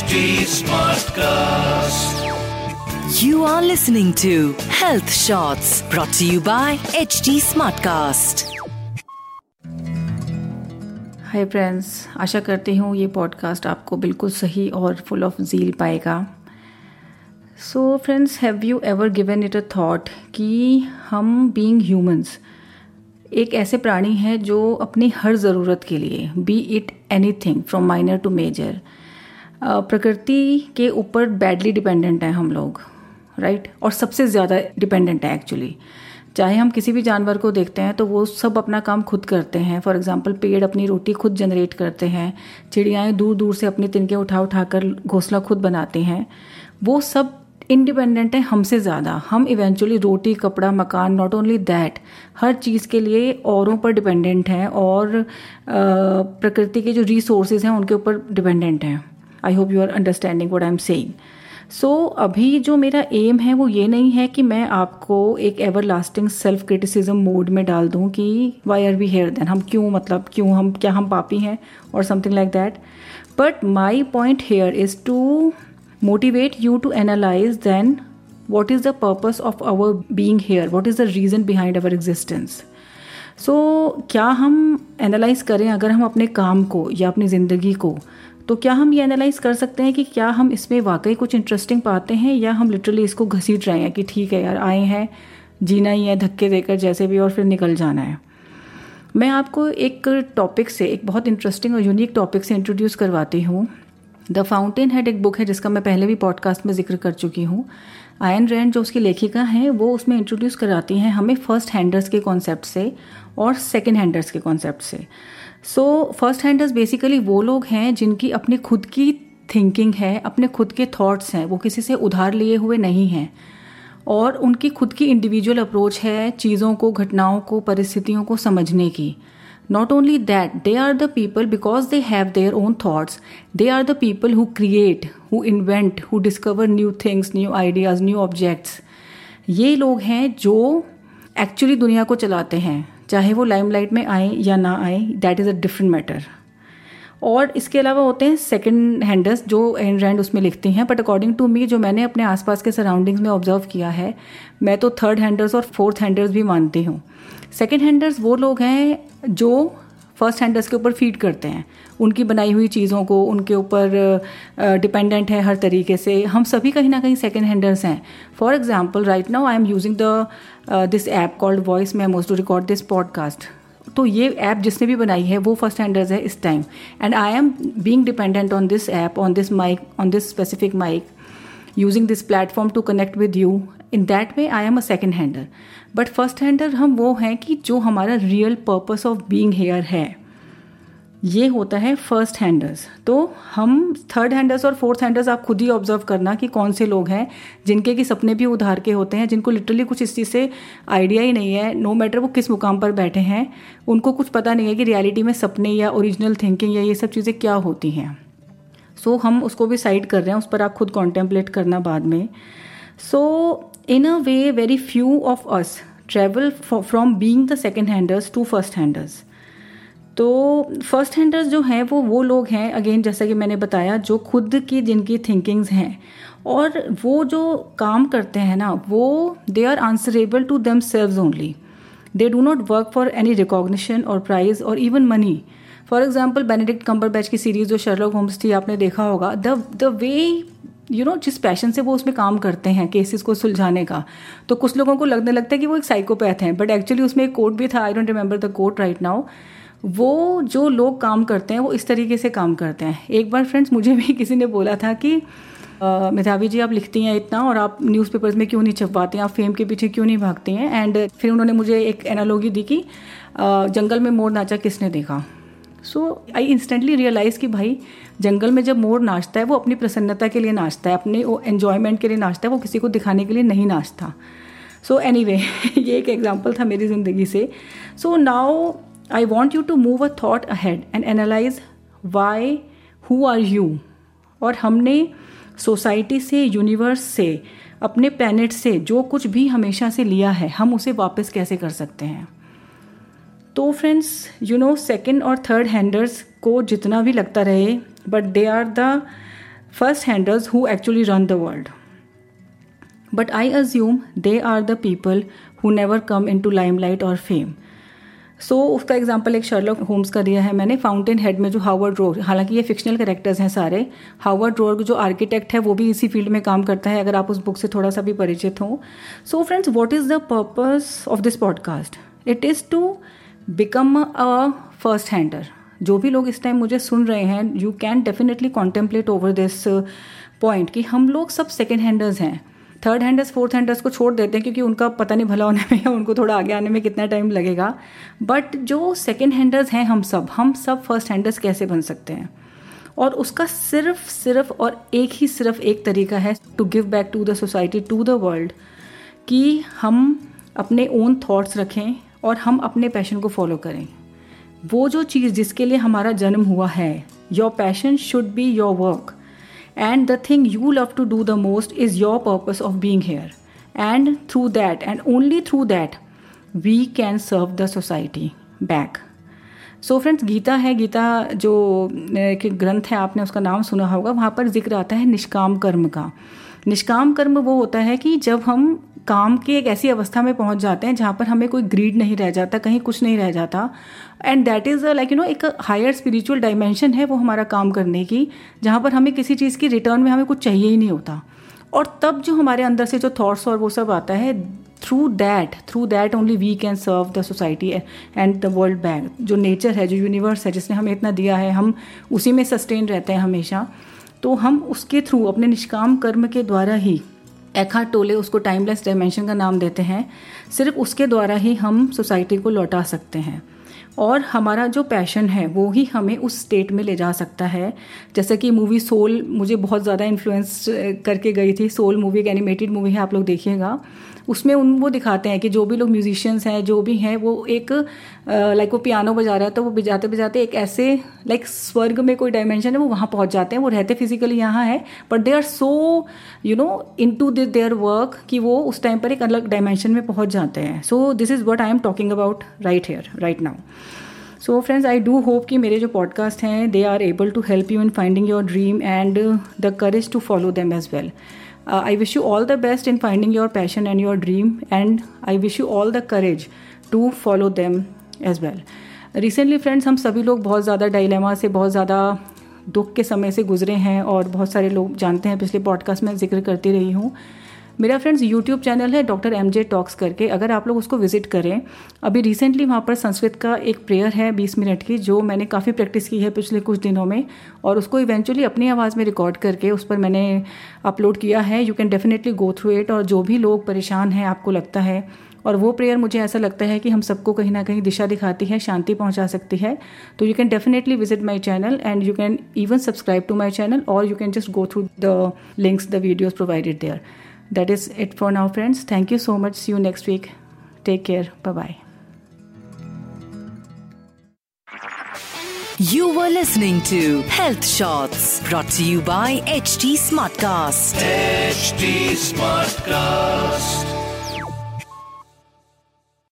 HD Smartcast. You are listening to Health Shots brought to you by HT Smartcast. Hi friends आशा करती हूँ ये podcast आपको बिल्कुल सही और फुल ऑफ़ जील पाएगा so friends have you ever given it a thought कि हम बीइंग ह्यूमंस एक ऐसे प्राणी हैं जो अपनी हर ज़रूरत के लिए be it anything from minor to major प्रकृति के ऊपर बैडली डिपेंडेंट हैं हम लोग राइट right? और सबसे ज़्यादा डिपेंडेंट है एक्चुअली चाहे हम किसी भी जानवर को देखते हैं तो वो सब अपना काम खुद करते हैं। फॉर एग्ज़ाम्पल पेड़ अपनी रोटी खुद जनरेट करते हैं, चिड़ियाएँ दूर दूर से अपने तिनके उठा उठा कर घोंसला खुद बनाते हैं। वो सब इंडिपेंडेंट है हमसे ज़्यादा। हम इवेंचुअली रोटी, कपड़ा, मकान नॉट ओनली दैट हर चीज़ के लिए औरों पर डिपेंडेंट हैं और प्रकृति के जो रिसोर्सेज हैं उनके ऊपर डिपेंडेंट हैं। I hope you are understanding what I am saying so अभी जो मेरा एम है वो ये नहीं है कि मैं आपको एक everlasting self criticism mode में डाल दूँ कि why are we here then हम क्यों मतलब क्यों, हम क्या, हम पापी हैं? और something like that but my point here is to motivate you to analyse then what is the purpose of our being here what is the reason behind our existence so क्या हम एनालाइज करें अगर हम अपने काम को या अपनी ज़िंदगी को? तो क्या हम ये एनालाइज कर सकते हैं कि क्या हम इसमें वाकई कुछ इंटरेस्टिंग पाते हैं या हम लिटरली इसको घसीट रहे हैं कि ठीक है यार, आए हैं, जीना ही है, धक्के देकर जैसे भी और फिर निकल जाना है। मैं आपको एक टॉपिक से, एक बहुत इंटरेस्टिंग और यूनिक टॉपिक से इंट्रोड्यूस करवाती हूँ। द फाउंटेन हेड एक बुक है जिसका मैं पहले भी पॉडकास्ट में ज़िक्र कर चुकी हूँ। आयन रैंड जो उसकी लेखिका हैं, वो उसमें इंट्रोड्यूस कराती हैं हमें फ़र्स्ट हैंडर्स के कॉन्सेप्ट से और सेकेंड हैंडर्स के कॉन्सेप्ट से। सो फ़र्स्ट हैंडर्स बेसिकली वो लोग हैं जिनकी अपनी खुद की थिंकिंग है, अपने खुद के थॉट्स हैं। वो किसी से उधार लिए हुए नहीं हैं। और उनकी खुद की इंडिविजुअल अप्रोच है चीज़ों को, घटनाओं को, परिस्थितियों को समझने की। Not only that they are the people because they have their own thoughts they are the people who create who invent who discover new things new ideas new objects ये लोग हैं जो एक्चुअली दुनिया को चलाते हैं। चाहे वो लाइमलाइट में आए या ना आए that is a different matter और इसके अलावा होते हैं सेकेंड हैंडर्स जो एंड रैंड उसमें लिखती हैं बट अकॉर्डिंग टू मी जो मैंने अपने आसपास के सराउंडिंग्स में ऑब्ज़र्व किया है, मैं तो थर्ड हैंडर्स और फोर्थ हैंडर्स भी मानती हूँ। सेकेंड हैंडर्स वो लोग हैं जो फ़र्स्ट हैंडर्स के ऊपर फ़ीड करते हैं। उनकी बनाई हुई चीज़ों को, उनके ऊपर डिपेंडेंट है हर तरीके से। हम सभी कहीं ना कहीं सेकेंड हैंडर्स हैं। For example right now I am using the this app called voice memos to record this podcast तो ये ऐप जिसने भी बनाई है, वो फ़र्स्ट हैंडर्स है इस time and I am being dependent on this app on this mic on this specific mic using this platform to connect with you in that way I am a second hander but first hander हम वो हैं कि जो हमारा real purpose of being here है। ये होता है फ़र्स्ट हैंडर्स तो हम थर्ड हैंडर्स और फोर्थ हैंडर्स आप खुद ही ऑब्ज़र्व करना कि कौन से लोग हैं, जिनके कि सपने भी उधार के होते हैं, जिनको लिटरली कुछ इस चीज़ से आइडिया ही नहीं है नो no मैटर वो किस मुकाम पर बैठे हैं, उनको कुछ पता नहीं है कि रियलिटी में सपने या ओरिजिनल थिंकिंग या ये सब चीज़ें क्या होती हैं। सो so, हम उसको भी साइड कर रहे हैं उस पर आप खुद कॉन्टेम्पलेट करना बाद में। So in a way very few of us travel from being the second handers to first handers तो फ़र्स्ट हैंडर्स जो हैं वो वो लोग हैं अगेन जैसा कि मैंने बताया जो खुद की जिनकी थिंकिंग्स हैं। और वो जो काम करते हैं ना वो they are answerable to themselves only they do not work for any recognition और प्राइज और even money for example Benedict Cumberbatch की सीरीज़ जो शर्लॉक होम्स थी, आपने देखा होगा the the way you know जिस पैशन से वो उसमें काम करते हैं केसेस को सुलझाने का तो कुछ लोगों को लगने लगता है कि वो एक साइकोपैथ हैं बट एक्चुअली उसमें एक कोर्ट भी था I don't remember the quote right now वो जो लोग काम करते हैं, वो इस तरीके से काम करते हैं। एक बार फ्रेंड्स मुझे भी किसी ने बोला था कि मेधावी जी आप लिखती हैं इतना, और आप न्यूज़पेपर्स में क्यों नहीं छपवाती हैं, आप फेम के पीछे क्यों नहीं भागती हैं? एंड फिर उन्होंने मुझे एक एनालॉगी दी कि जंगल में मोर नाचा किसने देखा? सो आई इंस्टेंटली रियलाइज़ कि भाई, जंगल में जब मोर नाचता है, वो अपनी प्रसन्नता के लिए नाचता है, अपने वो एन्जॉयमेंट के लिए नाचता है, वो किसी को दिखाने के लिए नहीं नाचता। सो एनी वे ये एक एग्ज़ाम्पल था मेरी ज़िंदगी से। So now I want you to move a thought ahead and analyse why who are you और हमने सोसाइटी से यूनिवर्स से, अपने प्लानट से, जो कुछ भी हमेशा से लिया है, हम उसे वापस कैसे कर सकते हैं? तो फ्रेंड्स यू नो सेकेंड और थर्ड हैंडर्स को जितना भी लगता रहे but they are the first actually run the world but I assume they are the people who never come into limelight और फेम सो उसका एग्ज़ाम्पल एक शर्लॉक होम्स का दिया है मैंने फाउंटेन हेड में जो हावर्ड रोर हालाँकि ये फिक्शनल करेक्टर्स हैं सारे हावर्ड रोर जो आर्किटेक्ट है, वो भी इसी फ़ील्ड में काम करता है, अगर आप उस बुक से थोड़ा सा भी परिचित हों। So friends what is the purpose of this podcast it is to become a first hander जो भी लोग इस टाइम मुझे सुन रहे हैं you can definitely contemplate over this point कि हम लोग सब सेकेंड हैंडर्स हैं। थर्ड हैंडर्स फोर्थ हैंडर्स को छोड़ देते हैं क्योंकि उनका पता नहीं भला होने में उनको थोड़ा आगे आने में कितना टाइम लगेगा। बट जो सेकेंड हैंडर्स हैं हम सब हम सब फ़र्स्ट हैंडर्स कैसे बन सकते हैं? और उसका सिर्फ़ सिर्फ़ और एक ही सिर्फ़ एक तरीका है to give back to the society to the world कि हम अपने ओन थॉट्स रखें और हम अपने पैशन को फॉलो करें। वो जो चीज़ जिसके लिए हमारा जन्म हुआ है your passion should be your work and the thing you love to do the most is your purpose of being here and through that and only through that we can serve the society back so friends Gita है, गीता जो एक ग्रंथ है, आपने उसका नाम सुना होगा, वहाँ पर ज़िक्र आता है निष्काम कर्म का। निष्काम कर्म वो होता है कि जब हम काम की एक ऐसी अवस्था में पहुँच जाते हैं जहाँ पर हमें कोई ग्रीड नहीं रह जाता, कहीं कुछ नहीं रह जाता। And that is like you know एक हायर स्पिरिचुअल डायमेंशन है वो हमारा काम करने की, जहाँ पर हमें किसी चीज़ की रिटर्न में हमें कुछ चाहिए ही नहीं होता। और तब जो हमारे अंदर से जो थॉट्स और वो सब आता है through that through that only we can serve the society and the world back जो नेचर है, जो यूनिवर्स है, जिसने हमें इतना दिया है, हम उसी में सस्टेन रहते हैं हमेशा। तो हम उसके थ्रू अपने निष्काम कर्म के द्वारा ही एखा टोले उसको टाइमलेस डायमेंशन का नाम देते हैं, सिर्फ़ उसके द्वारा ही हम सोसाइटी को लौटा सकते हैं। और हमारा जो पैशन है, वो ही हमें उस स्टेट में ले जा सकता है। जैसे कि मूवी सोल मुझे बहुत ज़्यादा इन्फ्लुएंस करके गई थी। सोल मूवी एक एनिमेटेड मूवी है, आप लोग देखिएगा। उसमें उन, वो दिखाते हैं कि जो भी लोग म्यूजिशियंस हैं, जो भी हैं, वो एक लाइक वो पियानो बजा रहा है तो वो बजाते बजाते एक ऐसे लाइक स्वर्ग में कोई डायमेंशन है, वो वहाँ पहुँच जाते हैं। वो रहते फिजिकली यहाँ है but they are so you know into their work कि वो उस टाइम पर एक अलग डायमेंशन में पहुँच जाते हैं। So this is what I am talking about right here right now so friends I do hope कि मेरे जो पॉडकास्ट हैं they are able to help you in finding your dream and the courage to follow them as well I wish you all the best in finding your passion and your dream and I wish you all the courage to follow follow as well recently friends हम सभी लोग बहुत ज़्यादा dilemma से, बहुत ज़्यादा दुख के समय से गुजरे हैं और बहुत सारे लोग जानते हैं, पिछले पॉडकास्ट में ज़िक्र करती रही हूँ। मेरा फ्रेंड्स यूट्यूब चैनल है डॉक्टर एम जे टॉक्स करके। अगर आप लोग उसको विज़िट करें, अभी रिसेंटली वहाँ पर संस्कृत का एक प्रेयर है बीस मिनट की, जो मैंने काफ़ी प्रैक्टिस की है पिछले कुछ दिनों में, और उसको इवेंचुअली अपनी आवाज़ में रिकॉर्ड करके उस पर मैंने अपलोड किया है। You can definitely go through it और जो भी लोग परेशान हैं, आपको लगता है, और वो प्रेयर मुझे ऐसा लगता है कि हम सबको कहीं ना कहीं दिशा दिखाती है, शांति पहुँचा सकती है। तो you can definitely visit my channel and you can even subscribe to my channel और you can just go through the links the videos provided there that is it for now friends. Thank you so much. See you next week. Take care. Bye bye You were listening to Health Shots brought to you by HT Smartcast. HT Smartcast.